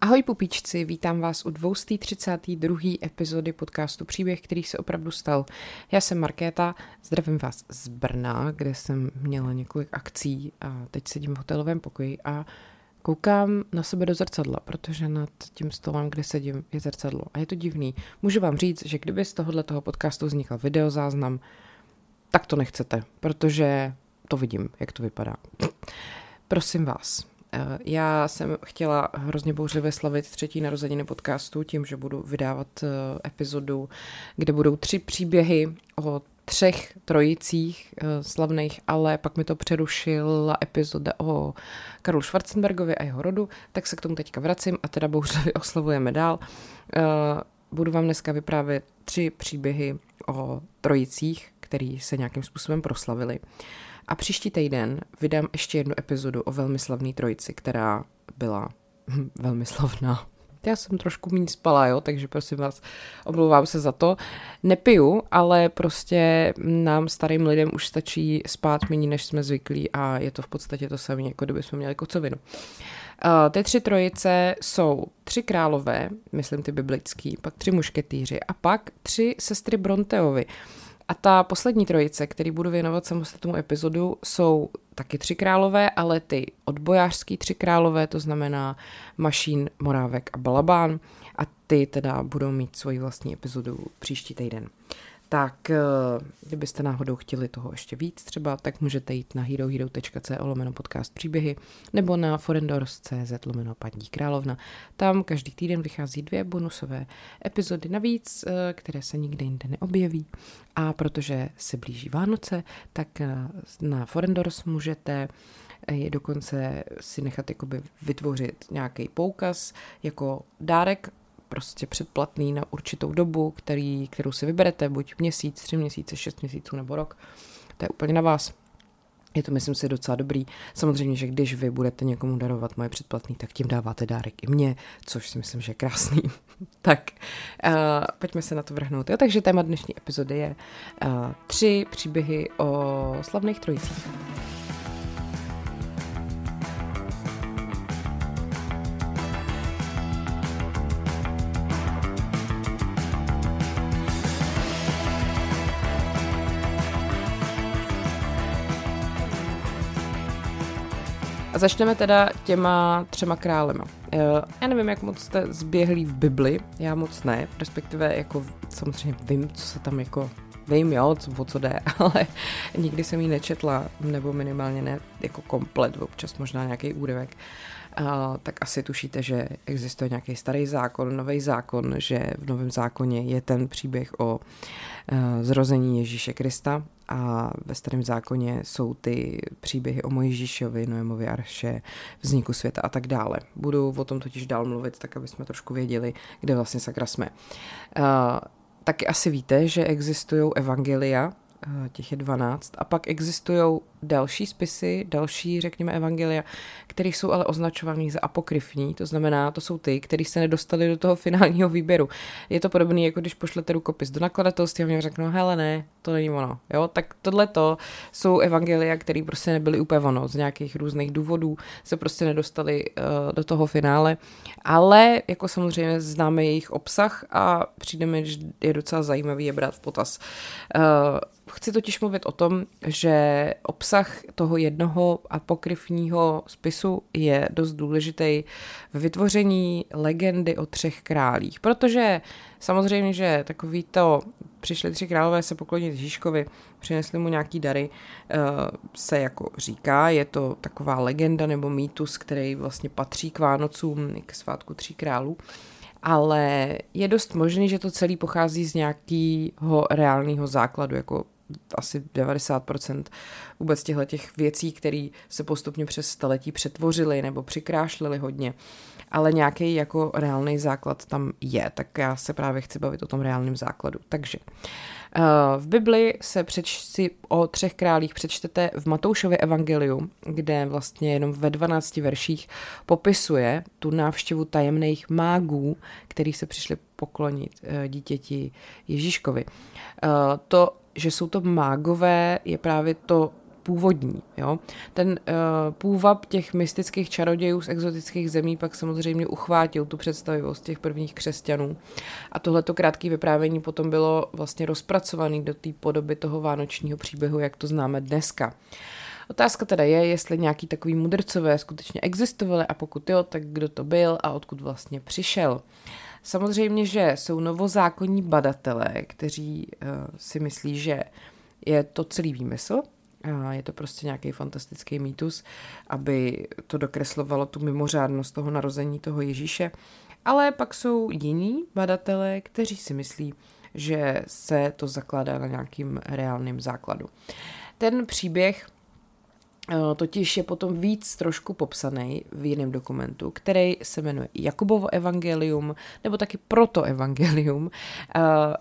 Ahoj pupíčci, vítám vás u 232. epizody podcastu Příběh, který se opravdu stal. Já jsem Markéta, zdravím vás z Brna, kde jsem měla několik akcí a teď sedím v hotelovém pokoji a koukám na sebe do zrcadla, protože nad tím stolem, kde sedím, je zrcadlo. A je to divný. Můžu vám říct, že kdyby z tohohle toho podcastu vznikl videozáznam, tak to nechcete, protože to vidím, jak to vypadá. Prosím vás, já jsem chtěla hrozně bouřlivě slavit třetí narozeniny podcastu tím, že budu vydávat eh, epizodu, kde budou tři příběhy o třech trojicích eh, slavných, ale pak mi to přerušila epizoda o Karlu Schwarzenbergovi a jeho rodu, tak se k tomu teďka vracím a teda bouřlivě oslavujeme dál. Budu vám dneska vyprávět tři příběhy o trojicích, který se nějakým způsobem proslavili. A příští týden vydám ještě jednu epizodu o velmi slavné trojici, která byla velmi slavná. Já jsem trošku méně spala, jo, takže prosím vás, omlouvám se za to. Nepiju, ale prostě nám starým lidem už stačí spát méně, než jsme zvyklí a je to v podstatě to samé, jako kdyby jsme měli kocovinu. Uh, ty tři trojice jsou tři králové, myslím ty biblický, pak tři mušketýři a pak tři sestry Bronteovi. Uh, a ta poslední trojice, který budu věnovat samostatnému epizodu, jsou taky tři králové, ale ty odbojářský tři králové, to znamená Mašín, Morávek a Balabán. A ty teda budou mít svoji vlastní epizodu příští týden tak eh, kdybyste náhodou chtěli toho ještě víc třeba, tak můžete jít na herohero.co lomeno podcast příběhy nebo na forendors.cz lomeno paní královna. Tam každý týden vychází dvě bonusové epizody navíc, eh, které se nikde jinde neobjeví. A protože se blíží Vánoce, tak eh, na Forendors můžete je dokonce si nechat jakoby vytvořit nějaký poukaz jako dárek prostě předplatný na určitou dobu, který, kterou si vyberete, buď měsíc, tři měsíce, šest měsíců nebo rok. To je úplně na vás. Je to, myslím si, docela dobrý. Samozřejmě, že když vy budete někomu darovat moje předplatný, tak tím dáváte dárek i mně, což si myslím, že je krásný. tak, uh, pojďme se na to vrhnout. Jo, takže téma dnešní epizody je uh, tři příběhy o slavných trojicích. A začneme teda těma třema králema. Eh, já nevím, jak moc jste zběhlí v Bibli, já moc ne, respektive jako samozřejmě vím, co se tam jako vím, jo, co, o co jde, ale nikdy jsem ji nečetla, nebo minimálně ne jako komplet, občas možná nějaký úryvek. Uh, tak asi tušíte, že existuje nějaký starý zákon, nový zákon, že v novém zákoně je ten příběh o uh, zrození Ježíše Krista a ve starém zákoně jsou ty příběhy o Mojžíšovi, Noemovi Arše, vzniku světa a tak dále. Budu o tom totiž dál mluvit, tak aby jsme trošku věděli, kde vlastně sakra jsme. Uh, taky asi víte, že existují evangelia, Eh, těch je 12. A pak existují další spisy, další, řekněme, evangelia, které jsou ale označované za apokryfní, to znamená, to jsou ty, které se nedostali do toho finálního výběru. Je to podobné, jako když pošlete rukopis do nakladatelství a mě řeknou, hele ne, to není ono. Jo? Tak tohle to jsou evangelia, které prostě nebyly úplně ono, z nějakých různých důvodů se prostě nedostali uh, do toho finále, ale jako samozřejmě známe jejich obsah a přijde mi, že je docela zajímavý je brát v potaz. Uh, Chci totiž mluvit o tom, že obsah toho jednoho apokryfního spisu je dost důležitý v vytvoření legendy o třech králích, protože samozřejmě, že takový to přišli tři králové se poklonit Ježíškovi, přinesli mu nějaký dary, eh, se jako říká, je to taková legenda nebo mýtus, který vlastně patří k Vánocům, k svátku tří králů. Ale je dost možný, že to celé pochází z nějakého reálného základu, jako asi 90% vůbec těchto těch věcí, které se postupně přes staletí přetvořily nebo přikrášlily hodně, ale nějaký jako reálný základ tam je, tak já se právě chci bavit o tom reálném základu. Takže eh, v Bibli se přečti o třech králích přečtete v Matoušově evangeliu, kde vlastně jenom ve 12 verších popisuje tu návštěvu tajemných mágů, který se přišli poklonit eh, dítěti Ježíškovi. Eh, to že jsou to mágové, je právě to původní. Jo? Ten uh, půvab těch mystických čarodějů z exotických zemí pak samozřejmě uchvátil tu představivost těch prvních křesťanů. A tohleto krátké vyprávění potom bylo vlastně rozpracované do té podoby toho vánočního příběhu, jak to známe dneska. Otázka teda je, jestli nějaký takový mudrcové skutečně existovali a pokud jo, tak kdo to byl a odkud vlastně přišel. Samozřejmě, že jsou novozákonní badatelé, kteří uh, si myslí, že je to celý výmysl, a je to prostě nějaký fantastický mýtus, aby to dokreslovalo tu mimořádnost toho narození toho Ježíše. Ale pak jsou jiní badatelé, kteří si myslí, že se to zakládá na nějakým reálným základu. Ten příběh totiž je potom víc trošku popsaný v jiném dokumentu, který se jmenuje Jakubovo evangelium, nebo taky proto evangelium. Uh,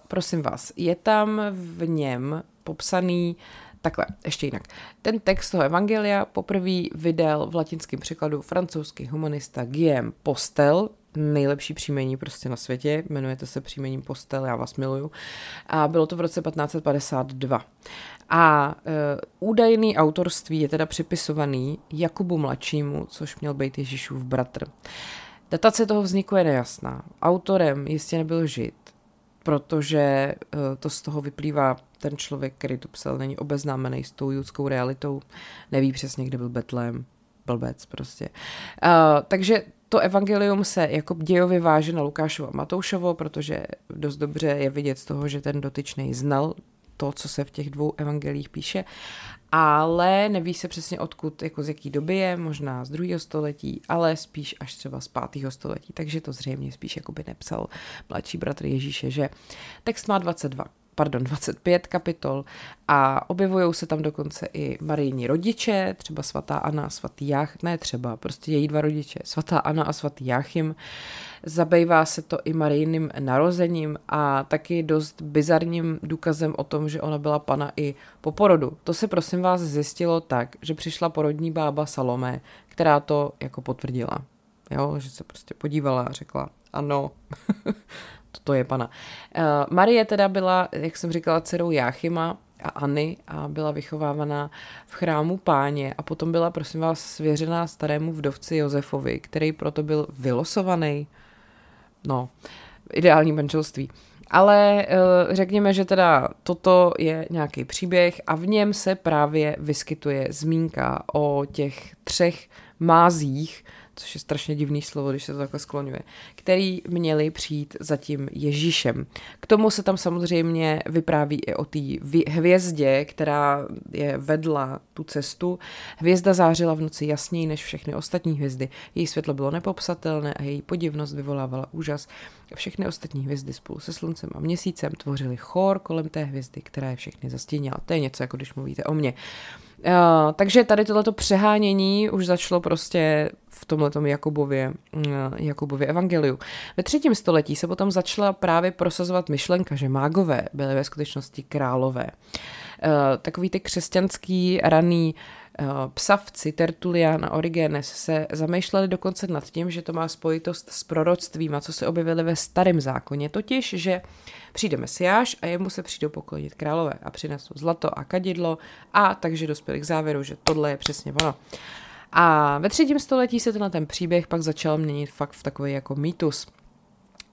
prosím vás, je tam v něm popsaný Takhle, ještě jinak. Ten text toho evangelia poprvé vydal v latinském překladu francouzský humanista Guillaume Postel, nejlepší příjmení prostě na světě, jmenujete se příjmením Postel, já vás miluju. A bylo to v roce 1552. A e, údajný autorství je teda připisovaný Jakubu mladšímu, což měl být Ježíšův bratr. Datace toho vzniku je nejasná. Autorem jistě nebyl žid, protože e, to z toho vyplývá ten člověk, který to psal, není obeznámený s tou judskou realitou, neví přesně, kde byl Betlém, blbec prostě. Uh, takže to evangelium se jako dějově váže na Lukášovo a Matoušovo, protože dost dobře je vidět z toho, že ten dotyčný znal to, co se v těch dvou evangelích píše, ale neví se přesně odkud, jako z jaký doby je, možná z druhého století, ale spíš až třeba z pátého století, takže to zřejmě spíš jako by nepsal mladší bratr Ježíše, že text má 22 pardon, 25 kapitol a objevují se tam dokonce i marijní rodiče, třeba svatá Anna a svatý Jach, ne třeba, prostě její dva rodiče, svatá Anna a svatý Jáchym. Zabývá se to i marijným narozením a taky dost bizarním důkazem o tom, že ona byla pana i po porodu. To se prosím vás zjistilo tak, že přišla porodní bába Salomé, která to jako potvrdila. Jo, že se prostě podívala a řekla, ano, to je pana. Uh, Marie teda byla, jak jsem říkala, dcerou Jáchyma a Anny a byla vychovávaná v chrámu páně a potom byla, prosím vás, svěřená starému vdovci Josefovi, který proto byl vylosovaný. No, ideální manželství. Ale uh, řekněme, že teda toto je nějaký příběh a v něm se právě vyskytuje zmínka o těch třech mázích, což je strašně divný slovo, když se to takhle skloňuje, který měli přijít za tím Ježíšem. K tomu se tam samozřejmě vypráví i o té hvězdě, která je vedla tu cestu. Hvězda zářila v noci jasněji než všechny ostatní hvězdy. Její světlo bylo nepopsatelné a její podivnost vyvolávala úžas. Všechny ostatní hvězdy spolu se sluncem a měsícem tvořily chor kolem té hvězdy, která je všechny zastínila. To je něco, jako když mluvíte o mně. Uh, takže tady tohleto přehánění už začalo prostě v tomhletom Jakubově, uh, Jakubově evangeliu. Ve třetím století se potom začala právě prosazovat myšlenka, že mágové byly ve skutečnosti králové. Uh, takový ty křesťanský raný uh, psavci Tertulian a Origenes se zamýšleli dokonce nad tím, že to má spojitost s proroctvím a co se objevily ve starém zákoně, totiž, že Přijde Mesiáš a jemu se přijdou poklonit králové a přinesou zlato a kadidlo a takže dospěli k závěru, že tohle je přesně ono. A ve třetím století se na ten příběh pak začal měnit fakt v takový jako mýtus.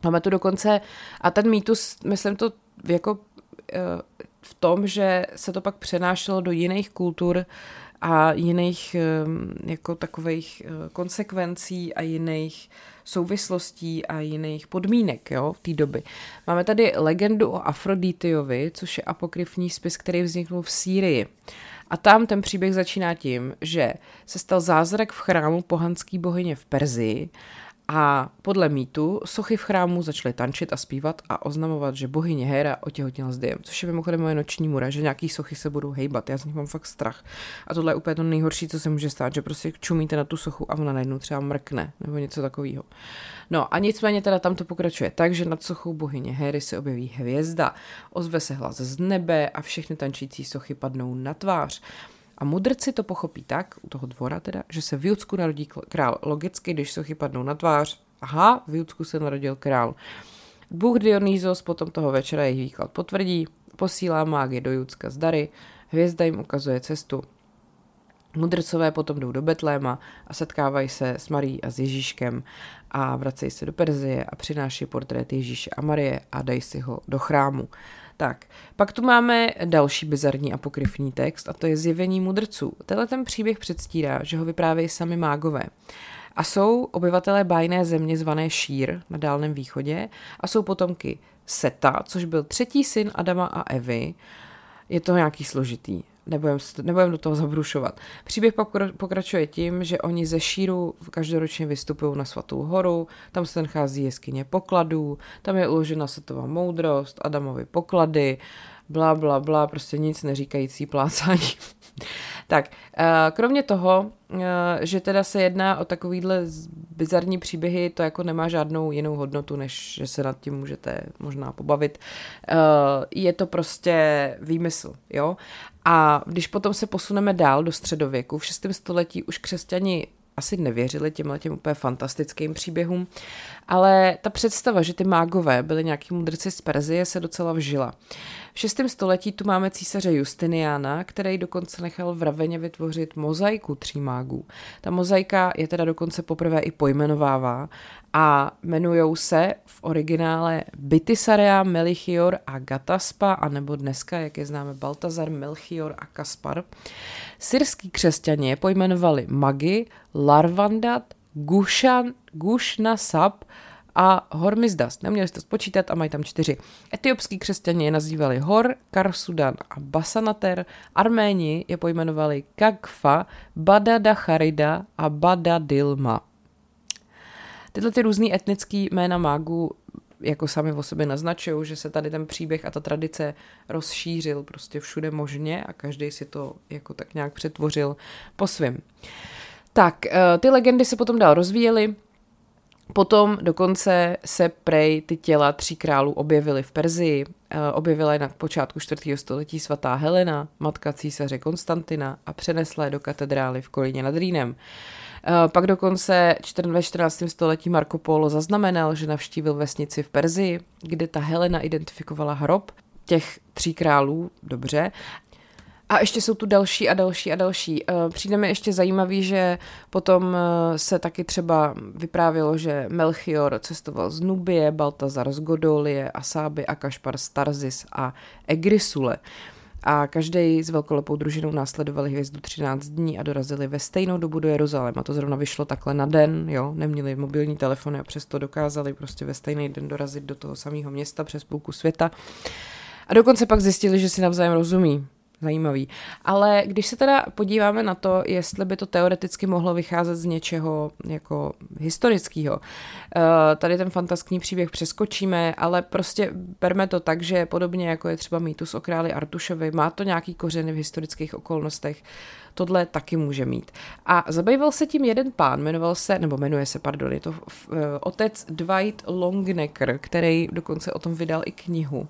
Máme tu dokonce, a ten mýtus, myslím to jako eh, v tom, že se to pak přenášelo do jiných kultur a jiných eh, jako takových eh, konsekvencí a jiných souvislostí a jiných podmínek jo, v té doby. Máme tady legendu o Afroditiovi, což je apokryfní spis, který vznikl v Sýrii. A tam ten příběh začíná tím, že se stal zázrak v chrámu pohanský bohyně v Perzii a podle mýtu sochy v chrámu začaly tančit a zpívat a oznamovat, že bohyně Hera otěhotněla s Diem, což je mimochodem moje noční mura, že nějaký sochy se budou hejbat, já z nich mám fakt strach. A tohle je úplně to nejhorší, co se může stát, že prostě čumíte na tu sochu a ona najednou třeba mrkne nebo něco takového. No a nicméně teda tam to pokračuje tak, že nad sochou bohyně Hery se objeví hvězda, ozve se hlas z nebe a všechny tančící sochy padnou na tvář. A mudrci to pochopí tak, u toho dvora teda, že se v Judsku narodí král. Logicky, když sochy padnou na tvář, aha, v Judsku se narodil král. Bůh Dionýzos potom toho večera jejich výklad potvrdí, posílá mágy do Judska z dary, hvězda jim ukazuje cestu Mudrcové potom jdou do Betléma a setkávají se s Marí a s Ježíškem a vracejí se do Perzie a přináší portrét Ježíše a Marie a dají si ho do chrámu. Tak, pak tu máme další bizarní apokryfní text a to je Zjevení mudrců. Tenhle ten příběh předstírá, že ho vyprávějí sami mágové. A jsou obyvatelé bájné země zvané Šír na Dálném východě a jsou potomky Seta, což byl třetí syn Adama a Evy. Je to nějaký složitý nebudem, nebudem do toho zabrušovat. Příběh pokračuje tím, že oni ze Šíru každoročně vystupují na Svatou horu, tam se nachází jeskyně pokladů, tam je uložena světová moudrost, Adamovi poklady, bla, bla, bla, prostě nic neříkající plácání. Tak, eh, kromě toho, eh, že teda se jedná o takovýhle bizarní příběhy, to jako nemá žádnou jinou hodnotu, než že se nad tím můžete možná pobavit. Eh, je to prostě výmysl, jo? A když potom se posuneme dál do středověku, v 6. století už křesťani asi nevěřili těmhle těm úplně fantastickým příběhům, ale ta představa, že ty mágové byli nějaký mudrci z Perzie, se docela vžila. V 6. století tu máme císaře Justiniana, který dokonce nechal v Raveně vytvořit mozaiku tří mágů. Ta mozaika je teda dokonce poprvé i pojmenovává a jmenují se v originále Bytisarea, Melchior a Gataspa, anebo dneska, jak je známe, Baltazar, Melchior a Kaspar. Syrský křesťané pojmenovali Magi, Larvandat, Gushan, Gušnasap a Hormizdas. Neměli jste to spočítat a mají tam čtyři. Etiopský křesťané je nazývali Hor, Karsudan a Basanater. Arméni je pojmenovali Kagfa, Badada Charida a Badadilma. Tyhle ty různý etnický jména mágů jako sami o sobě naznačují, že se tady ten příběh a ta tradice rozšířil prostě všude možně a každý si to jako tak nějak přetvořil po svým. Tak, eh, ty legendy se potom dál rozvíjely, Potom dokonce se prej ty těla tří králů objevily v Perzii. Eh, objevila je na počátku 4. století svatá Helena, matka císaře Konstantina a přenesla je do katedrály v Kolíně nad Rýnem. Eh, pak dokonce ve 14. století Marco Polo zaznamenal, že navštívil vesnici v Perzii, kde ta Helena identifikovala hrob těch tří králů, dobře, a ještě jsou tu další a další a další. Eh, přijde mi ještě zajímavý, že potom eh, se taky třeba vyprávělo, že Melchior cestoval z Nubie, Baltazar z Godolie, Asáby a Kašpar z Tarzis a Egrisule a každý s velkolepou družinou následovali hvězdu 13 dní a dorazili ve stejnou dobu do Jeruzaléma. To zrovna vyšlo takhle na den, jo, neměli mobilní telefony a přesto dokázali prostě ve stejný den dorazit do toho samého města přes půlku světa. A dokonce pak zjistili, že si navzájem rozumí zajímavý. Ale když se teda podíváme na to, jestli by to teoreticky mohlo vycházet z něčeho jako historického, eh, tady ten fantastický příběh přeskočíme, ale prostě berme to tak, že podobně jako je třeba mýtus o králi Artušovi, má to nějaký kořeny v historických okolnostech, tohle taky může mít. A zabýval se tím jeden pán, jmenoval se, nebo jmenuje se, pardon, je to uh, otec Dwight Longnecker, který dokonce o tom vydal i knihu.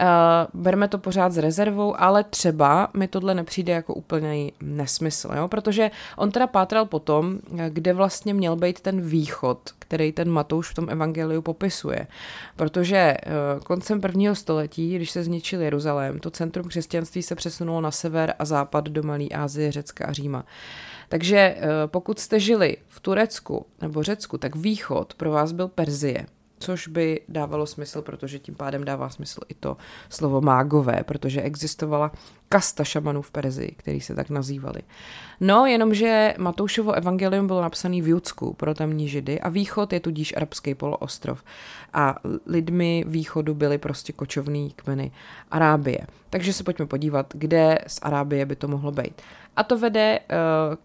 Uh, berme to pořád s rezervou, ale třeba mi tohle nepřijde jako úplný nesmysl, jo? protože on teda pátral po tom, kde vlastně měl být ten východ, který ten Matouš v tom evangeliu popisuje. Protože uh, koncem prvního století, když se zničil Jeruzalém, to centrum křesťanství se přesunulo na sever a západ do Malé Asie, Řecka a Říma. Takže eh, pokud jste žili v Turecku nebo Řecku, tak východ pro vás byl Perzie což by dávalo smysl, protože tím pádem dává smysl i to slovo mágové, protože existovala kasta šamanů v Perzii, který se tak nazývali. No, jenomže Matoušovo evangelium bylo napsané v Judsku pro tamní židy a východ je tudíž arabský poloostrov. A lidmi východu byly prostě kočovný kmeny Arábie. Takže se pojďme podívat, kde z Arábie by to mohlo být. A to vede uh,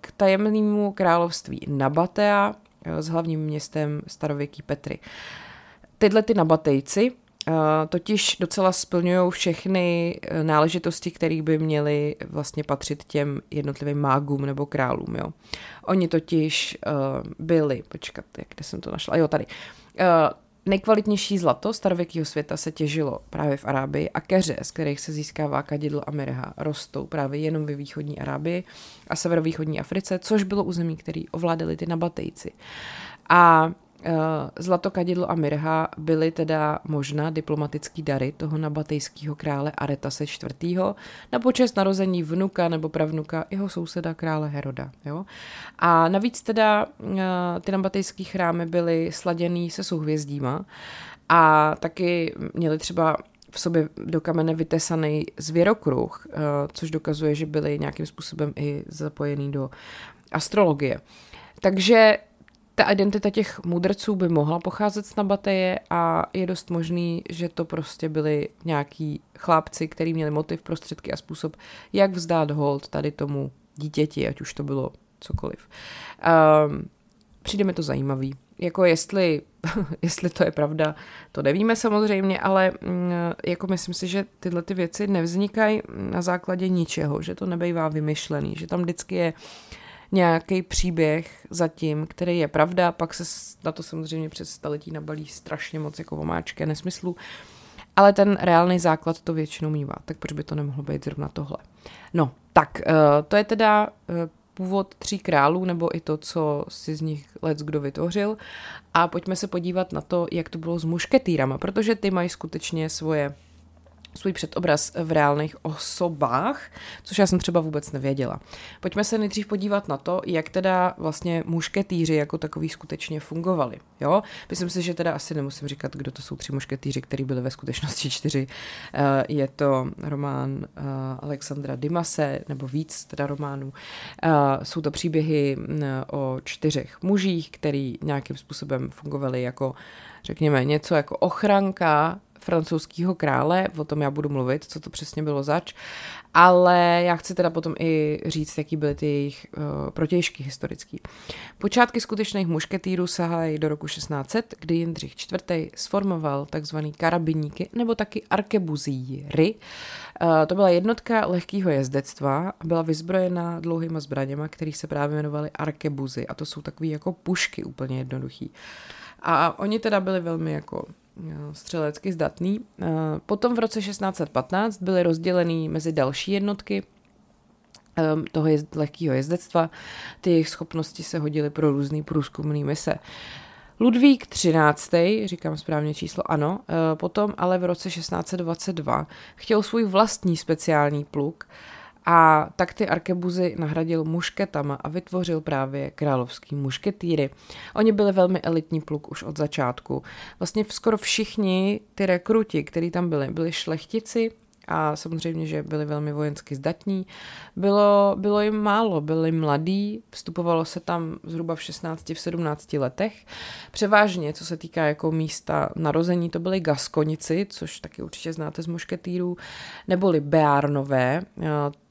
k tajemnému království Nabatea uh, s hlavním městem starověký Petry. Tyhle ty nabatejci uh, totiž docela splňují všechny eh, náležitosti, které by měly vlastně patřit těm jednotlivým mágům nebo králům. Jo. Oni totiž uh, byli, počkat, jak kde jsem to našla, jo tady, Nejkvalitnější zlato starověkého světa se těžilo právě v Arábii a keře, z kterých se získává kadidlo a mirha, rostou právě jenom ve východní Arábii a severovýchodní Africe, což bylo území, který ovládali ty nabatejci. A Zlato, kadidlo a mirha byly teda možná diplomatický dary toho nabatejského krále Aretase IV. na počest narození vnuka nebo pravnuka jeho souseda krále Heroda. Jo? A navíc teda ty nabatejské chrámy byly sladěný se souhvězdíma a taky měli třeba v sobě do kamene vytesaný zvěrokruh, což dokazuje, že byli nějakým způsobem i zapojený do astrologie. Takže ta identita těch mudrců by mohla pocházet z Nabateje a je dost možný, že to prostě byli nějaký chlápci, kteří měli motiv, prostředky a způsob, jak vzdát hold tady tomu dítěti, ať už to bylo cokoliv. Um, přijde mi to zajímavý. Jako jestli, jestli to je pravda, to nevíme samozřejmě, ale mm, jako myslím si, že tyhle ty věci nevznikají na základě ničeho, že to nebejvá vymyšlený, že tam vždycky je uh, nějaký příběh zatím, který je pravda, pak se na to samozřejmě přes staletí nabalí strašně moc jako omáčky nesmyslu, ale ten reálný základ to většinou mývá, tak proč by to nemohlo být zrovna tohle. No, tak uh, to je teda uh, původ tří králů, nebo i to, co si z nich let kdo vytvořil. A pojďme se podívat na to, jak to bylo s mušketýrama, protože ty mají skutečně svoje svůj předobraz v reálných osobách, což já jsem třeba vůbec nevěděla. Pojďme se nejdřív podívat na to, jak teda vlastně mušketýři jako takový skutečně fungovali. Jo? Myslím si, že teda asi nemusím říkat, kdo to jsou tři mušketýři, který byli ve skutečnosti čtyři. Eh, je to román eh, Alexandra Dimase, nebo víc teda románů. Eh, jsou to příběhy o čtyřech mužích, který nějakým způsobem fungovali jako řekněme, něco jako ochranka francouzského krále, o tom já budu mluvit, co to přesně bylo zač, ale já chci teda potom i říct, jaký byly ty jejich uh, protějšky historický. Počátky skutečných mušketýrů sahají do roku 1600, kdy Jindřich IV. sformoval takzvaný karabiníky nebo taky arkebuzíry. Uh, to byla jednotka lehkého jezdectva a byla vyzbrojena dlouhýma zbraněma, které se právě jmenovaly arkebuzy a to jsou takové jako pušky úplně jednoduchý. A oni teda byli velmi jako střelecky zdatný. Potom v roce 1615 byly rozdělený mezi další jednotky toho jezd, lehkého jezdectva. Ty jejich schopnosti se hodily pro různý průzkumný mise. Ludvík XIII., říkám správně číslo, ano, potom ale v roce 1622 chtěl svůj vlastní speciální pluk, a tak ty arkebuzy nahradil mušketama a vytvořil právě královský mušketýry. Oni byli velmi elitní pluk už od začátku. Vlastně skoro všichni ty rekruti, kteří tam byli, byli šlechtici, a samozřejmě, že byli velmi vojensky zdatní. Bylo, bylo jim málo, byli mladí, vstupovalo se tam zhruba v 16, v 17 letech. Převážně, co se týká jako místa narození, to byly Gaskonici, což taky určitě znáte z mušketýrů, neboli Beárnové,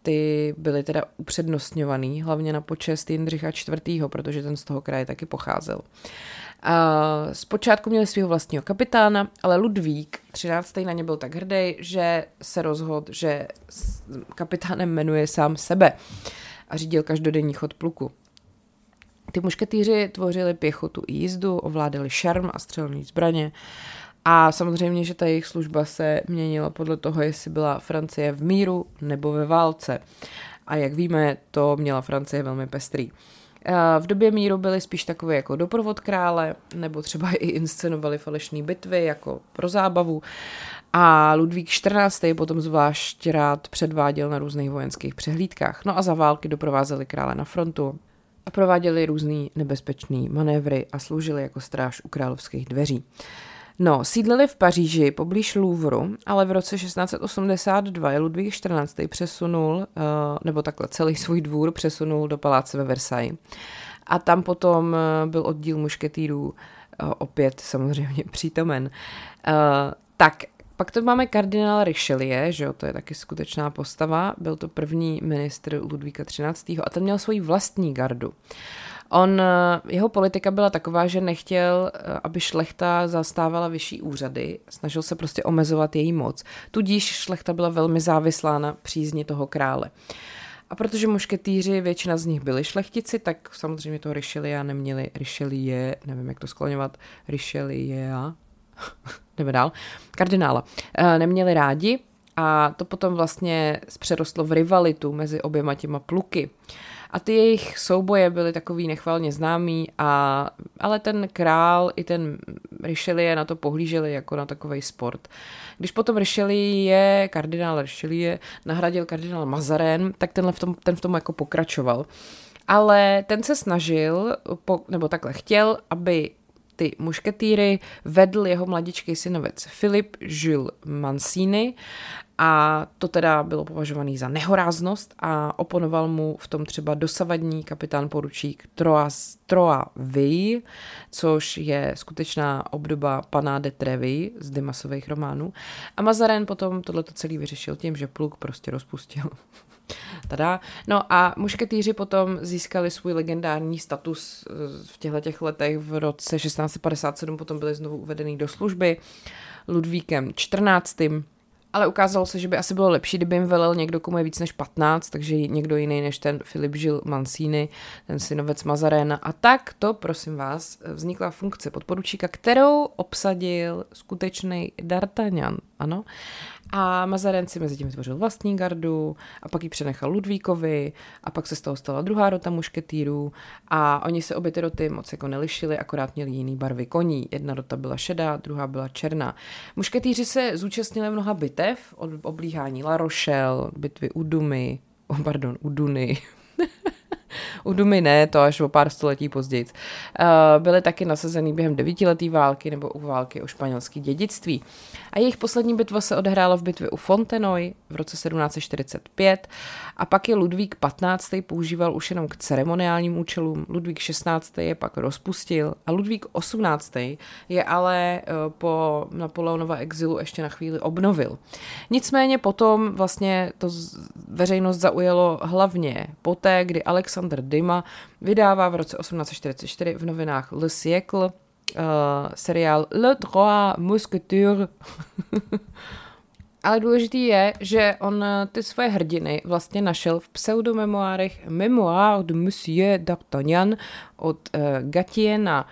ty byly teda upřednostňovaný, hlavně na počest Jindřicha IV., protože ten z toho kraje taky pocházel. Uh, zpočátku měli svého vlastního kapitána, ale Ludvík 13. na ně byl tak hrdý, že se rozhodl, že kapitánem jmenuje sám sebe a řídil každodenní chod pluku. Ty mušketýři tvořili pěchotu i jízdu, ovládali šarm a střelné zbraně a samozřejmě, že ta jejich služba se měnila podle toho, jestli byla Francie v míru nebo ve válce. A jak víme, to měla Francie velmi pestrý. V době míru byly spíš takové jako doprovod krále, nebo třeba i inscenovali falešné bitvy jako pro zábavu. A Ludvík XIV. potom zvlášť rád předváděl na různých vojenských přehlídkách. No a za války doprovázeli krále na frontu a prováděli různé nebezpečné manévry a sloužili jako stráž u královských dveří. No, sídlili v Paříži poblíž Louvru, ale v roce 1682 je Ludvík XIV. přesunul, eh, nebo takhle celý svůj dvůr přesunul do paláce ve Versailles. A tam potom eh, byl oddíl mušketýrů eh, opět samozřejmě přítomen. Tak, pak to máme kardinál Richelieu, že jo, to je taky skutečná postava, byl to první ministr Ludvíka XIII. a ten měl svoji vlastní gardu. On, eh, jeho politika byla taková, že nechtěl, eh, aby šlechta zastávala vyšší úřady, snažil se prostě omezovat její moc. Tudíž šlechta byla velmi závislá na přízni toho krále. A protože mušketýři, většina z nich byli šlechtici, tak samozřejmě toho Richelieu neměli, Richelieu, nevím jak to skloňovat, Richelieu, jdeme dál, kardinála, eh, neměli rádi a to potom vlastně přerostlo v rivalitu mezi oběma těma pluky. A ty jejich souboje byly takový nechvalně známý, a, ale ten král i ten Richelieu na to pohlíželi jako na takový sport. Když potom Richelieu, kardinál Richelieu, nahradil kardinál Mazarin, tak tenhle v tom, ten v tom jako pokračoval. Ale ten se snažil, po, nebo takhle chtěl, aby ty mušketýry vedl jeho mladičký synovec Filip Jules Mancini a to teda bylo považovaný za nehoráznost a oponoval mu v tom třeba dosavadní kapitán poručík Troas, Troa Vy, což je skutečná obdoba pana de Trevi z Dimasových románů. A Mazaren potom tohleto celý vyřešil tím, že pluk prostě rozpustil. Tada. No a mušketýři potom získali svůj legendární status eh, v těchto těch letech. V roce 1657 potom byli znovu uvedený do služby Ludvíkem 14. Ale ukázalo se, že by asi bylo lepší, kdyby jim velel někdo, komu je víc než 15, takže někdo jiný než ten Filip Žil Mancini, ten synovec Mazarena. A tak to, prosím vás, vznikla funkce podporučíka, kterou obsadil skutečný D'Artagnan, ano. A Mazarin si mezi tím vytvořil vlastní gardu a pak ji přenechal Ludvíkovi a pak se z toho stala druhá rota mušketýrů a oni se obě ty roty moc jako nelišili, akorát měli jiný barvy koní. Jedna rota byla šedá, druhá byla černá. Mušketýři se zúčastnili mnoha bitev, od oblíhání La Rochelle, bitvy u Dumy, oh, pardon, u Duny, U Dumy ne, to až o pár století později. Eh, byly taky nasazený během devítileté války nebo u války o španělské dědictví. A jejich poslední bitva se odehrála v bitvě u Fontenoy v roce 1745 a pak je Ludvík 15. používal už jenom k ceremoniálním účelům, Ludvík 16. je pak rozpustil a Ludvík 18. je ale eh, po Napoleonova exilu ještě na chvíli obnovil. Nicméně potom vlastně to veřejnost zaujalo hlavně poté, kdy Alexander Dima vydává v roce 1844 v novinách Le Siècle uh, seriál Le Trois Mousquetaires. Ale důležitý je, že on eh, ty svoje hrdiny vlastně našel v pseudomemoárech Memoir de Monsieur d'Artagnan od uh, Gatiena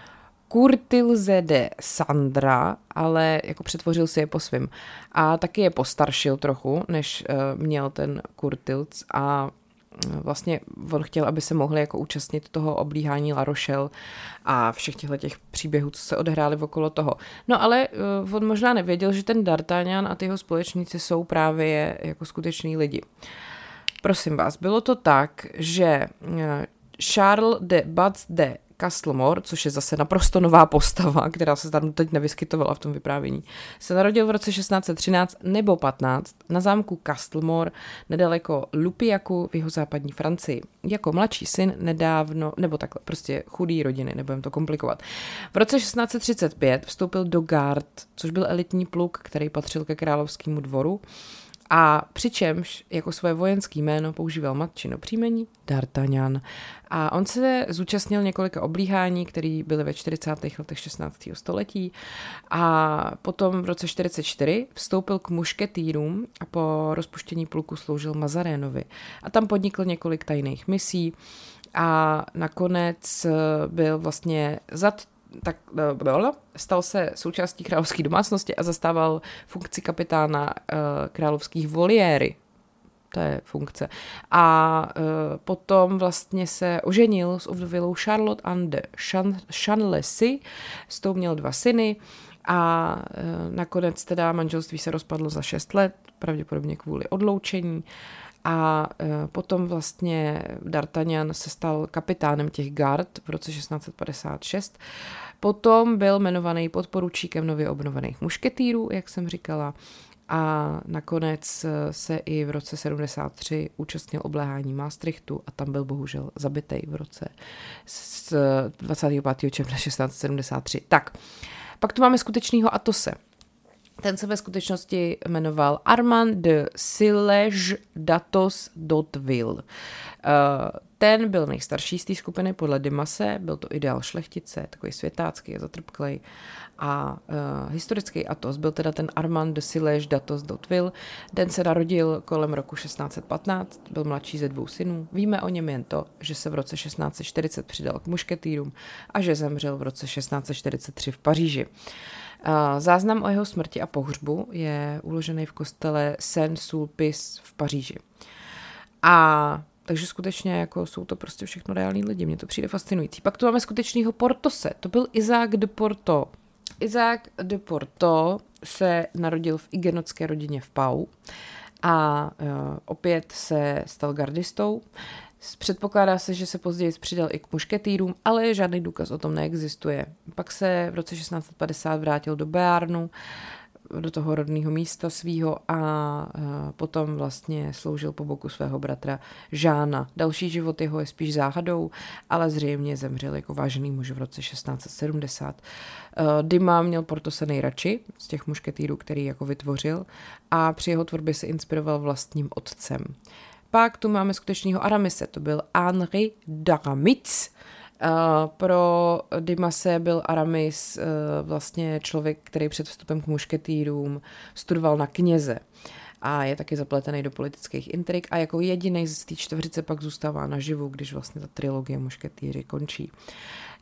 Kurtilze de Sandra, ale jako přetvořil si je po svým. A taky je postaršil trochu, než uh, měl ten Kurtilc a vlastně on chtěl, aby se mohli jako účastnit toho oblíhání La Rochelle a všech těchto těch příběhů, co se odehrály okolo toho. No ale uh, on možná nevěděl, že ten D'Artagnan a ty jeho společníci jsou právě jako skuteční lidi. Prosím vás, bylo to tak, že eh, Charles de Batz de Castlemore, což je zase naprosto nová postava, která se tam teď nevyskytovala v tom vyprávění, se narodil v roce 1613 nebo 15 na zámku Castlemore nedaleko Lupiaku v jeho západní Francii. Jako mladší syn nedávno, nebo takhle, prostě chudý rodiny, nebudem to komplikovat. V roce 1635 vstoupil do Guard, což byl elitní pluk, který patřil ke královskému dvoru a přičemž jako své vojenské jméno používal matčino příjmení D'Artagnan. A on se zúčastnil několika oblíhání, které byly ve 40. letech 16. století a potom v roce 44 vstoupil k mušketýrům a po rozpuštění pluku sloužil Mazarénovi. A tam podnikl několik tajných misí a nakonec byl vlastně zad tak eh, stal se součástí královské domácnosti a zastával funkci kapitána uh, královských voliéry. To je funkce. A uh, potom vlastně se oženil s ovdovělou Charlotte Anne Chanlessy, s tou měl dva syny a nakonec teda manželství se rozpadlo za šest let, pravděpodobně kvůli odloučení. A potom vlastně D'Artagnan se stal kapitánem těch gard v roce 1656 Potom byl jmenovaný podporučíkem nově obnovených mušketýrů, jak jsem říkala, a nakonec se i v roce 73 účastnil obléhání Maastrichtu a tam byl bohužel zabitý v roce 25. června 1673. Tak, pak tu máme skutečného Atose. Ten se ve skutečnosti jmenoval Armand de Sillege Datos Dotville. Eh, ten byl nejstarší z té skupiny podle Dimase, byl to ideál šlechtice, takový světácký a zatrpklej. A uh, historický Atos byl teda ten Armand de Sillege d'Atos d'Otville. Den se narodil kolem roku 1615, byl mladší ze dvou synů. Víme o něm jen to, že se v roce 1640 přidal k mušketýrům a že zemřel v roce 1643 v Paříži. Záznam o jeho smrti a pohřbu je uložený v kostele Saint-Sulpice v Paříži. A takže skutečně jako jsou to prostě všechno reální lidi, mně to přijde fascinující. Pak tu máme skutečného Portose, to byl Isaac de Porto. Isaac de Porto se narodil v igenotské rodině v Pau a uh, opět se stal gardistou. Předpokládá se, že se později přidal i k mušketýrům, ale žádný důkaz o tom neexistuje. Pak se v roce 1650 vrátil do Bearnu, do toho rodného místa svého a potom vlastně sloužil po boku svého bratra Žána. Další život jeho je spíš záhadou, ale zřejmě zemřel jako vážený muž v roce 1670. Dima měl Portose nejradši z těch mušketýrů, který jako vytvořil a při jeho tvorbě se inspiroval vlastním otcem. Pak tu máme skutečného Aramise, to byl Henri d'Aramis, Uh, pro Dimase byl Aramis uh, vlastně člověk, který před vstupem k mušketýrům studoval na kněze a je taky zapletený do politických intrik a jako jediný z té čtveřice pak zůstává naživu, když vlastně ta trilogie mušketýři končí.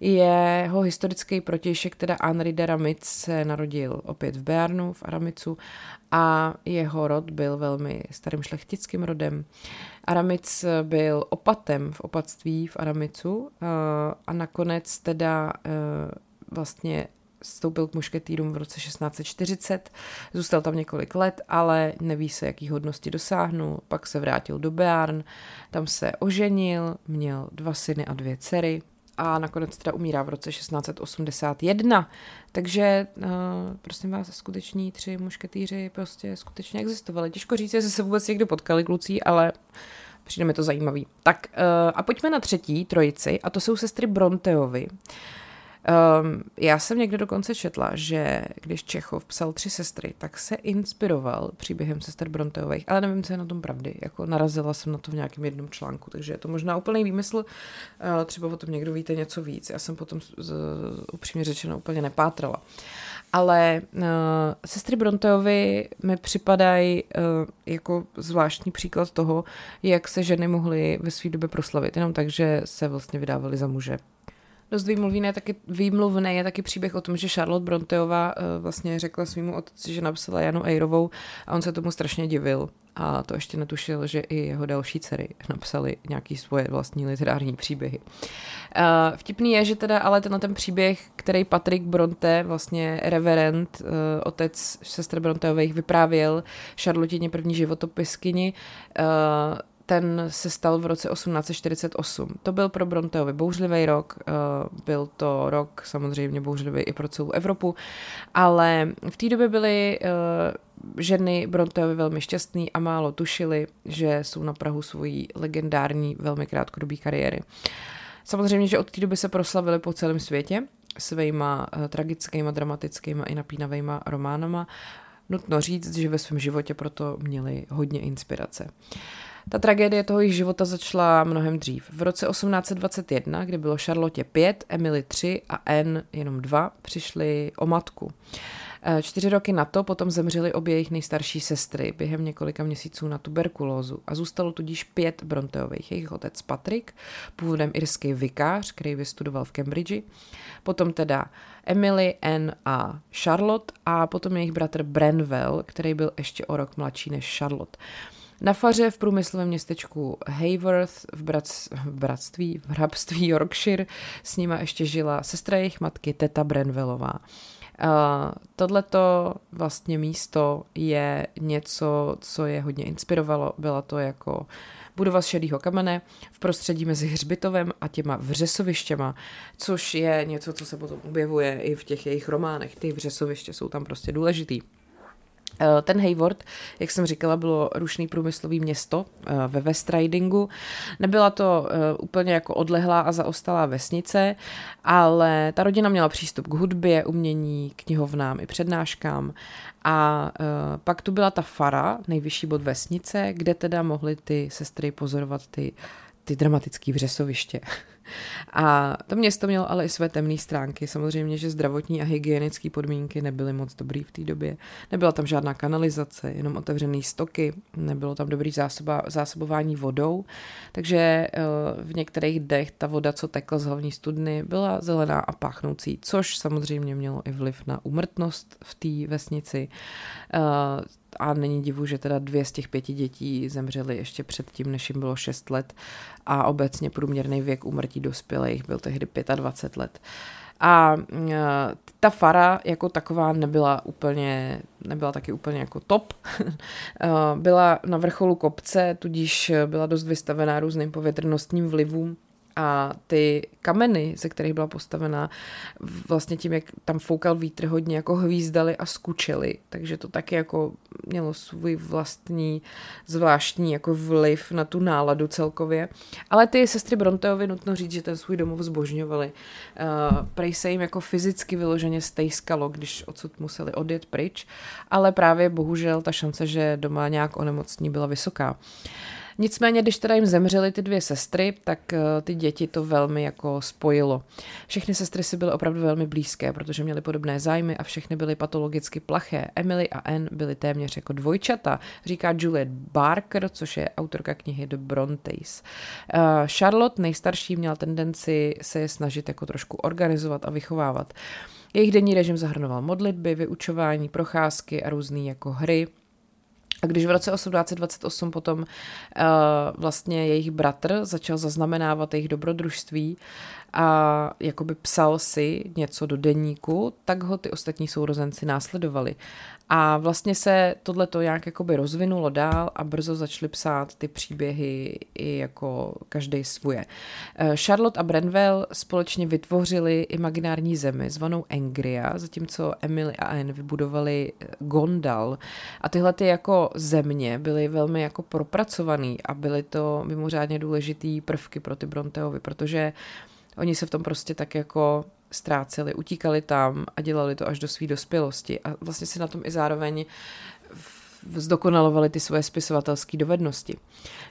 Jeho historický protějšek, teda Henri de Ramic, se narodil opět v Bearnu, v Aramicu a jeho rod byl velmi starým šlechtickým rodem. Aramic byl opatem v opatství v Aramicu eh, a nakonec teda eh, vlastně vstoupil k mušketýrům v roce 1640, zůstal tam několik let, ale neví se, jaký hodnosti dosáhnul, pak se vrátil do Bearn, tam se oženil, měl dva syny a dvě dcery, a nakonec teda umírá v roce 1681. Takže uh, prosím vás, skuteční tři mušketýři prostě skutečně existovali. Těžko říct, jestli se vůbec někdo potkali klucí, ale přijde mi to zajímavý. Tak uh, a pojďme na třetí trojici a to jsou sestry Bronteovi. Uh, Um, já jsem někde dokonce četla, že když Čechov psal Tři sestry, tak se inspiroval příběhem sester Bronteových, ale nevím, co je na tom pravdy. Jako narazila jsem na to v nějakém jednom článku, takže je to možná úplný výmysl. Uh, třeba o tom někdo víte něco víc. Já jsem potom z, upřímně řečeno úplně nepátrala. Ale uh, sestry Bronteovi mi připadají uh, jako zvláštní příklad toho, jak se ženy mohly ve své době proslavit. Jenom tak, že se vlastně vydávali za muže dost výmluvný je taky, výmluvný je taky příběh o tom, že Charlotte Bronteová uh, vlastně řekla svýmu otci, že napsala Janu Ejrovou a on se tomu strašně divil. A to ještě netušil, že i jeho další dcery napsali nějaký svoje vlastní literární příběhy. Uh, vtipný je, že teda ale tenhle ten příběh, který Patrick Bronte, vlastně reverend, uh, otec sestry Bronteových, vyprávěl Charlotině první životopiskyni, ten se stal v roce 1848. To byl pro Bronteovi bouřlivý rok, eh, byl to rok samozřejmě bouřlivý i pro celou Evropu, ale v té době byly eh, ženy Bronteovi velmi šťastný a málo tušili, že jsou na Prahu svojí legendární, velmi krátkodobý kariéry. Samozřejmě, že od té doby se proslavili po celém světě svýma uh, tragickýma, dramatickýma i napínavýma románama. Nutno říct, že ve svém životě proto měli hodně inspirace. Uh, ta tragédie toho jejich života začala mnohem dřív. V roce 1821, kdy bylo Charlotte 5, Emily 3 a Anne jenom 2, přišli o matku. E, čtyři roky na to potom zemřely obě jejich nejstarší sestry během několika měsíců na tuberkulózu a zůstalo tudíž pět Bronteových. Jejich otec Patrick, původem irský vikář, který vystudoval v Cambridge, potom teda Emily, Anne a Charlotte a potom jejich bratr Branwell, který byl ještě o rok mladší než Charlotte. Na faře v průmyslovém městečku Hayworth v, brac, v bratství, v hrabství Yorkshire s nima ještě žila sestra jejich matky, teta Brenvelová. Uh, tohleto vlastně místo je něco, co je hodně inspirovalo. Byla to jako budova z šedého kamene v prostředí mezi hřbitovem a těma vřesovištěma, což je něco, co se potom objevuje i v těch jejich románech. Ty vřesoviště jsou tam prostě důležitý. Eh, ten Hayward, jak jsem říkala, bylo rušný průmyslový město eh, ve West Ridingu. Nebyla to eh, úplně jako odlehlá a zaostalá vesnice, ale ta rodina měla přístup k hudbě, umění, knihovnám i přednáškám. A pak tu byla ta fara, nejvyšší bod vesnice, kde teda mohly ty sestry pozorovat ty, ty dramatické vřesoviště. A to město mělo ale i své temné stránky. Samozřejmě, že zdravotní a hygienické podmínky nebyly moc dobrý v té době. Nebyla tam žádná kanalizace, jenom otevřený stoky, nebylo tam dobrý zásoba, zásobování vodou, takže eh, v některých dech ta voda, co tekla z hlavní studny, byla zelená a páchnoucí, což samozřejmě mělo i vliv na umrtnost v té vesnici. A není divu, že teda dvě z těch pěti dětí zemřely ještě předtím, než jim bylo 6 let a obecně průměrný věk úmrtí dospělých byl tehdy 25 let. A ta fara jako taková nebyla úplně, nebyla taky úplně jako top. byla na vrcholu kopce, tudíž byla dost vystavená různým povětrnostním vlivům a ty kameny, ze kterých byla postavená, vlastně tím, jak tam foukal vítr, hodně jako hvízdali a skučely, takže to taky jako mělo svůj vlastní zvláštní jako vliv na tu náladu celkově. Ale ty sestry Bronteovi nutno říct, že ten svůj domov zbožňovali. Uh, prej se jim jako fyzicky vyloženě stejskalo, když odsud museli odjet pryč, ale právě bohužel ta šance, že doma nějak onemocní byla vysoká. Uh, Nicméně, když teda jim zemřely ty dvě sestry, tak eh, ty děti to velmi jako spojilo. Všechny sestry si byly opravdu velmi blízké, protože měly podobné zájmy a všechny byly patologicky plaché. Emily a Anne byly téměř jako dvojčata, říká Juliet Barker, což je autorka knihy The Brontes. Eh, Charlotte, nejstarší, měla tendenci se je snažit jako trošku organizovat a vychovávat. Jejich denní režim zahrnoval modlitby, vyučování, procházky a různé jako hry, a když v roce 1828 potom uh, vlastně jejich bratr začal zaznamenávat jejich dobrodružství a jakoby psal si něco do deníku, tak ho ty ostatní sourozenci následovali. A vlastně se tohle to nějak jakoby rozvinulo dál a brzo začali psát ty příběhy i jako každý svoje. Eh, Charlotte a Brenwell společně vytvořili imaginární zemi zvanou Engria, zatímco Emily a Anne vybudovali eh, Gondal. A tyhle ty jako země byly velmi jako propracovaný a byly to mimořádně důležitý prvky pro ty Bronteovi, protože oni se v tom prostě tak jako ztráceli, utíkali tam a dělali to až do své dospělosti. A vlastně si na tom i zároveň zdokonalovali ty svoje spisovatelské dovednosti.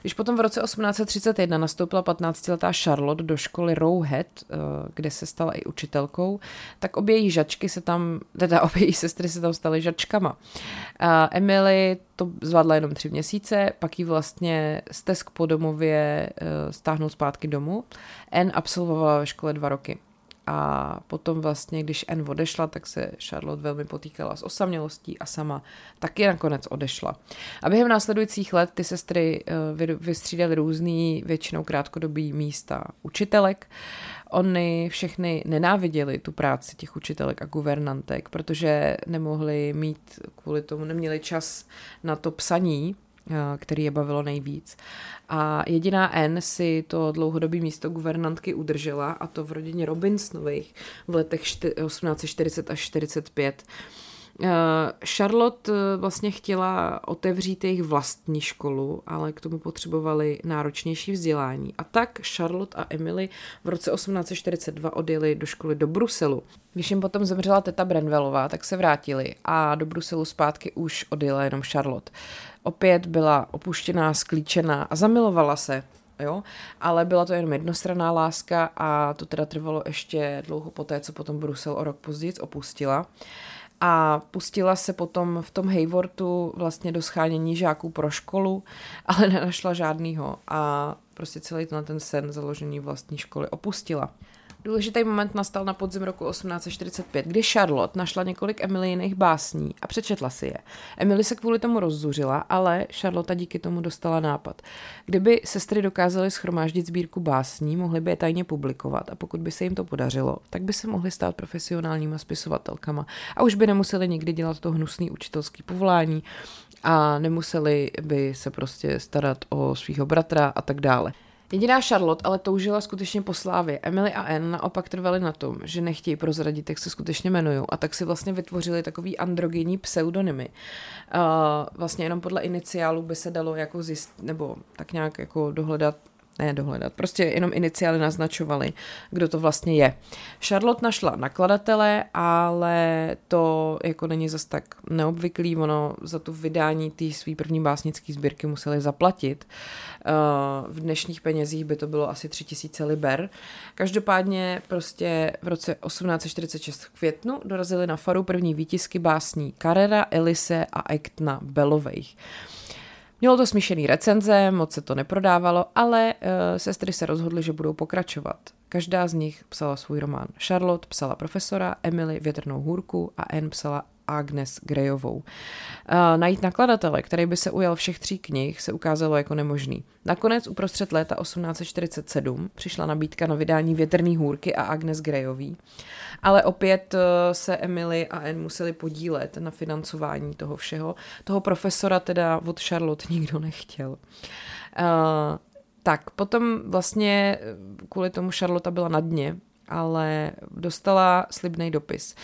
Když potom v roce 1831 nastoupila 15-letá Charlotte do školy Rowhead, eh, kde se stala i učitelkou, tak obě její žačky se tam, teda obě její sestry se tam staly žačkama. Emily to zvládla jenom tři měsíce, pak jí vlastně stesk po domově eh, stáhnul zpátky domů. Anne absolvovala ve škole dva roky. A potom vlastně, když Anne odešla, tak se Charlotte velmi potýkala s osamělostí a sama taky nakonec odešla. A během následujících let ty sestry eh, vystřídaly různý, většinou krátkodobý místa učitelek. Oni všechny nenáviděli tu práci těch učitelek a guvernantek, protože nemohli mít kvůli tomu, neměli čas na to psaní, který je bavilo nejvíc. A jediná N si to dlouhodobé místo guvernantky udržela, a to v rodině Robinsonových v letech 1840 až 45. Eh, Charlotte eh, vlastně chtěla otevřít jejich vlastní školu, ale k tomu potřebovali náročnější vzdělání. A tak Charlotte a Emily v roce 1842 odjeli do školy do Bruselu. Když jim potom zemřela teta Brenvelová, tak se vrátili a do Bruselu zpátky už odjela jenom Charlotte opět byla opuštěná, sklíčená a zamilovala se, jo, ale byla to jenom jednostranná láska a to teda trvalo ještě dlouho poté, co potom Brusel o rok později opustila. A pustila se potom v tom Haywortu vlastně do schánění žáků pro školu, ale nenašla žádnýho a prostě celý ten sen založení vlastní školy opustila. Důležitý moment nastal na podzim roku 1845, kdy Charlotte našla několik Emilyjiných básní a přečetla si je. Emily se kvůli tomu rozzuřila, ale Charlotte díky tomu dostala nápad. Kdyby sestry dokázaly schromáždit sbírku básní, mohly by je tajně publikovat a pokud by se jim to podařilo, tak by se mohly stát profesionálníma spisovatelkama a už by nemuseli nikdy dělat to hnusný učitelský povolání a nemuseli by se prostě starat o svého bratra a tak dále. Jediná Charlotte ale toužila skutečně po slávě. Emily a Anne naopak trvali na tom, že nechtějí prozradit, jak se skutečně jmenují a tak si vlastně vytvořili takový androgenní pseudonymy. Uh, vlastně jenom podle iniciálu by se dalo jako zjist, nebo tak nějak jako dohledat ne dohledat, prostě jenom iniciály naznačovaly, kdo to vlastně je. Charlotte našla nakladatele, ale to jako není zas tak neobvyklý, ono za tu vydání té své první básnické sbírky museli zaplatit. Eh, v dnešních penězích by to bylo asi 3000 liber. Každopádně prostě v roce 1846 v květnu dorazili na faru první výtisky básní Carrera, Elise a Ektna Belovejch. Mělo to smíšený recenze, moc se to neprodávalo, ale uh, sestry se rozhodly, že budou pokračovat. Každá z nich psala svůj román. Charlotte psala profesora, Emily Větrnou hůrku a Anne psala Agnes Greyovou. Uh, najít nakladatele, který by se ujal všech tří knih, se ukázalo jako nemožný. Nakonec uprostřed léta 1847 přišla nabídka na vydání Větrný hůrky a Agnes Greyový, ale opět uh, se Emily a Anne museli podílet na financování toho všeho. Toho profesora teda od Charlotte nikdo nechtěl. Uh, tak, potom vlastně kvůli tomu Charlotte byla na dně, ale dostala slibný dopis.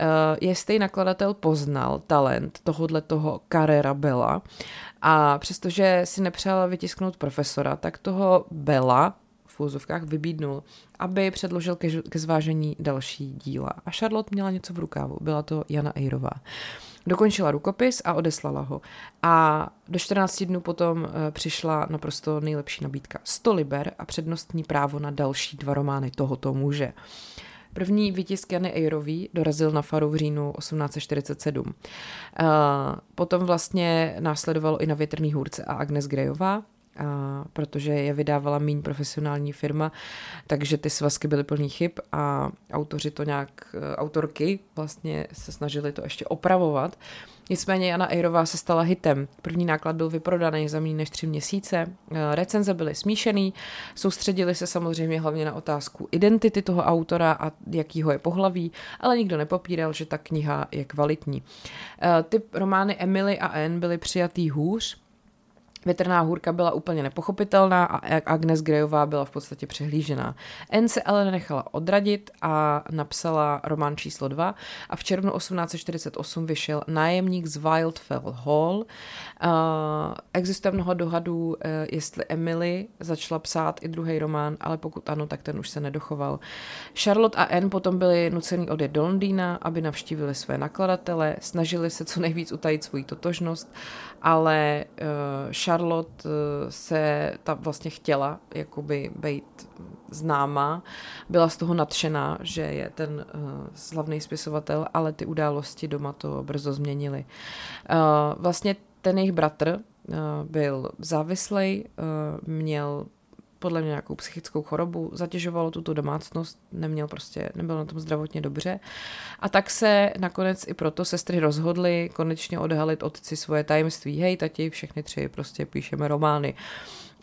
Uh, jestli nakladatel poznal talent tohohle toho Carrera Bella a přestože si nepřála vytisknout profesora, tak toho Bella v úzovkách vybídnul, aby předložil ke, ke zvážení další díla. A Charlotte měla něco v rukávu, byla to Jana Ejrová. Dokončila rukopis a odeslala ho. A do 14 dnů potom eh, přišla naprosto nejlepší nabídka. 100 liber a přednostní právo na další dva romány tohoto muže. První výtisk Jany Ejrový dorazil na faru v říjnu 1847. Eh, potom vlastně následovalo i na Větrný hůrce a Agnes Grejová, a protože je vydávala méně profesionální firma, takže ty svazky byly plný chyb a autoři to nějak, e, autorky vlastně se snažili to ještě opravovat. Nicméně Jana Ejrová se stala hitem. První náklad byl vyprodaný za méně než tři měsíce. E, recenze byly smíšený, soustředili se samozřejmě hlavně na otázku identity toho autora a jakýho je pohlaví, ale nikdo nepopíral, že ta kniha je kvalitní. E, ty romány Emily a Anne byly přijatý hůř, Větrná hůrka byla úplně nepochopitelná a Agnes Greyová byla v podstatě přehlížená. Anne se ale nenechala odradit a napsala román číslo 2 a v červnu 1848 vyšel Nájemník z Wildfell Hall. Uh, existuje mnoho dohadů, uh, jestli Emily začala psát i druhý román, ale pokud ano, tak ten už se nedochoval. Charlotte a Anne potom byli nuceni odjet do Londýna, aby navštívili své nakladatele, snažili se co nejvíc utajit svoji totožnost, ale uh, Charlotte uh, se ta vlastně chtěla jakoby být známá, byla z toho nadšená, že je ten uh, slavný spisovatel, ale ty události doma to brzo změnily. Uh, vlastně ten jejich bratr uh, byl závislý, uh, měl podle mě nějakou psychickou chorobu, zatěžovalo tuto domácnost, neměl prostě, nebyl na tom zdravotně dobře. A tak se nakonec i proto sestry rozhodly konečně odhalit otci svoje tajemství. Hej, tati, všechny tři prostě píšeme romány.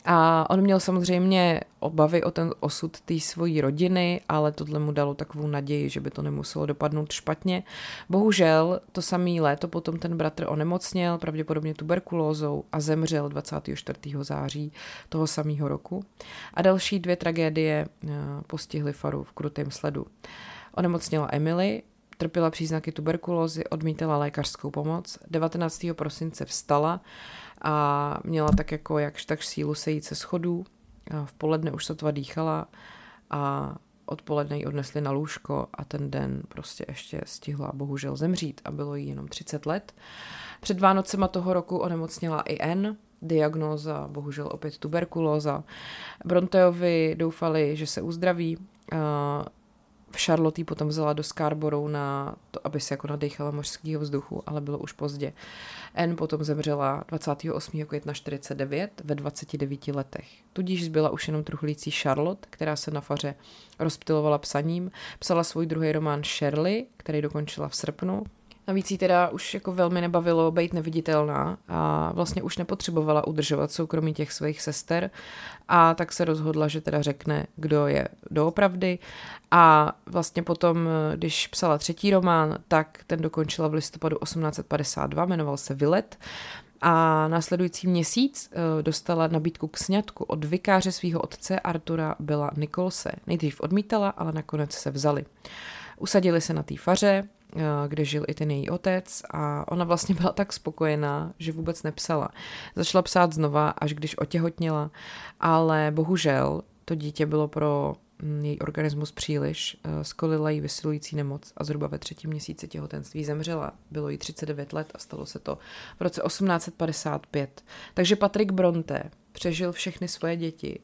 A on měl samozřejmě obavy o ten osud té svojí rodiny, ale tohle mu dalo takovou naději, že by to nemuselo dopadnout špatně. Bohužel to samý léto potom ten bratr onemocněl, pravděpodobně tuberkulózou a zemřel 24. září toho samého roku. A další dvě tragédie eh, postihly Faru v krutém sledu. Onemocněla Emily, trpěla příznaky tuberkulózy, odmítala lékařskou pomoc. 19. prosince vstala a měla tak jako jakž tak sílu sejít se schodů. V poledne už sotva dýchala a odpoledne ji odnesli na lůžko a ten den prostě ještě stihla bohužel zemřít a bylo jí jenom 30 let. Před Vánocema toho roku onemocněla i N, diagnóza, bohužel opět tuberkulóza. Bronteovi doufali, že se uzdraví, Charlotte potom vzala do Scarborough na to, aby se jako nadechala mořského vzduchu, ale bylo už pozdě. N potom zemřela 28. května 49 ve 29 letech. Tudíž zbyla už jenom truchlící Charlotte, která se na faře rozptilovala psaním. Psala svůj druhý román Shirley, který dokončila v srpnu Navíc jí teda už jako velmi nebavilo být neviditelná a vlastně už nepotřebovala udržovat soukromí těch svých sester a tak se rozhodla, že teda řekne, kdo je doopravdy a vlastně potom, když psala třetí román, tak ten dokončila v listopadu 1852, jmenoval se Vilet a následující měsíc eh, dostala nabídku k sňatku od vikáře svého otce Artura Bela Nikolse. Nejdřív odmítala, ale nakonec se vzali. Usadili se na té faře, eh, kde žil i ten její otec a ona vlastně byla tak spokojená, že vůbec nepsala. Začala psát znova, až když otěhotněla, ale bohužel to dítě bylo pro mm, její organismus příliš, eh, skolila jí vysilující nemoc a zhruba ve třetím měsíci těhotenství zemřela. Bylo jí 39 let a stalo se to v roce 1855. Takže Patrick Bronte přežil všechny svoje děti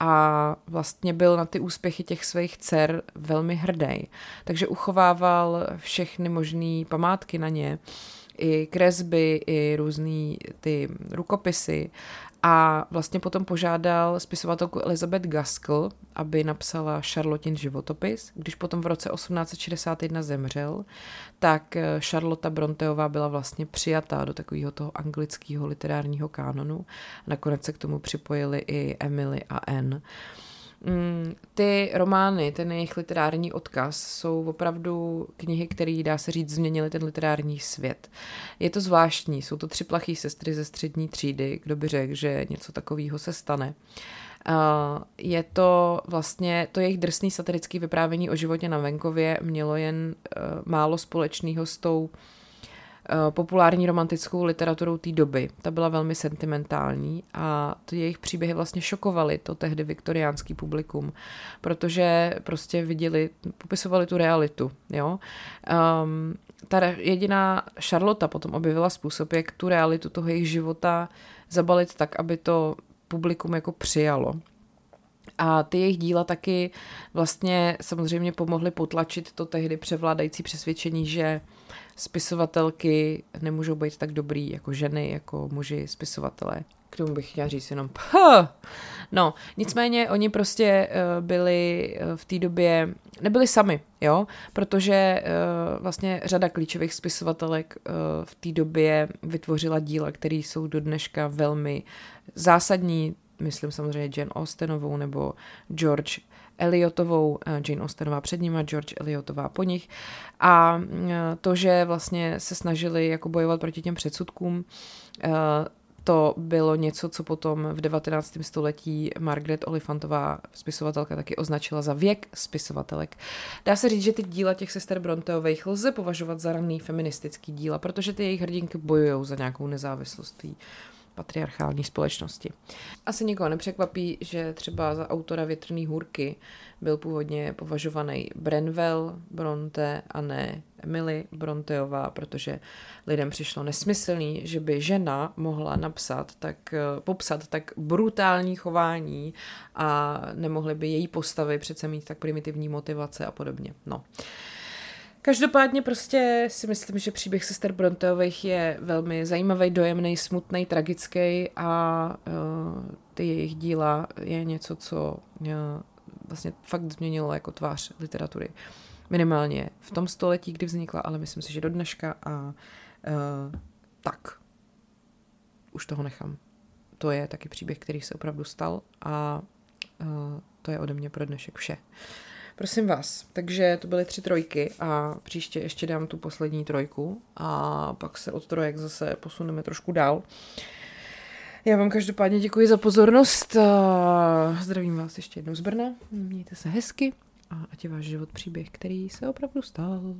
a vlastně byl na ty úspěchy těch svých dcer velmi hrdý. Takže uchovával všechny možné památky na ně. i kresby, i různý ty rukopisy a vlastně potom požádal spisovatelku Elizabeth Gaskell, aby napsala Charlotin životopis. Když potom v roce 1861 zemřel, tak eh, Charlotta Bronteová byla vlastně přijatá do takového toho anglického literárního kánonu. Nakonec se k tomu připojili i Emily a Anne. Mm, ty romány, ten jejich literární odkaz jsou opravdu knihy, které, dá se říct, změnily ten literární svět. Je to zvláštní, jsou to tři plachý sestry ze střední třídy, kdo by řekl, že něco takového se stane. je to vlastně, to jejich drsný satirický vyprávění o životě na venkově mělo jen uh, málo společného s tou Eh, populární romantickou literaturou té doby. Ta byla velmi sentimentální a ty jejich příběhy vlastně šokovaly to tehdy viktoriánský publikum, protože prostě viděli, popisovali tu realitu. Jo? Um, ta jediná Charlotte potom objevila způsob, jak tu realitu toho jejich života zabalit tak, aby to publikum jako přijalo. A ty jejich díla taky vlastně samozřejmě pomohly potlačit to tehdy převládající přesvědčení, že spisovatelky nemůžou být tak dobrý jako ženy, jako muži spisovatelé. K tomu bych chtěla říct jenom Puh! No, nicméně oni prostě uh, byli uh, v té době, nebyli sami, jo, protože uh, vlastně řada klíčových spisovatelek v té době vytvořila díla, které jsou do dneška velmi zásadní, myslím samozřejmě Jane Austenovou nebo George Eliotovou, eh, Jane Austenová před nima, George Eliotová po nich. A eh, to, že vlastně se snažili jako bojovat proti těm předsudkům, eh, to bylo něco, co potom v 19. století Margaret Olifantová, spisovatelka, taky označila za věk spisovatelek. Dá se říct, že ty díla těch sester Bronteových lze považovat za raný feministický díla, protože ty jejich hrdinky bojují za nějakou nezávislost patriarchální společnosti. Asi nikoho nepřekvapí, že třeba za autora Větrný hůrky byl původně považovaný Brenwell Bronte a ne Emily Bronteová, protože lidem přišlo nesmyslný, že by žena mohla napsat tak, popsat tak brutální chování a nemohly by její postavy přece mít tak primitivní motivace a podobně. No. Uh, Každopádně prostě si myslím, že příběh sester Bronteových je velmi zajímavý, dojemný, smutný, tragický a uh, ty jejich díla je něco, co uh, vlastně fakt změnilo jako tvář literatury. Minimálně v tom století, kdy vznikla, ale myslím si, že do dneška a uh, tak. Už toho nechám. To je taky příběh, který se opravdu stal a uh, to je ode mě pro dnešek vše. Uh, Prosím vás, takže to byly tři trojky a příště ještě dám tu poslední trojku a pak se od trojek zase posuneme trošku dál. Já vám každopádně děkuji za pozornost. Zdravím vás ještě jednou z Brna. Mějte se hezky a ať je váš život příběh, který se opravdu stal.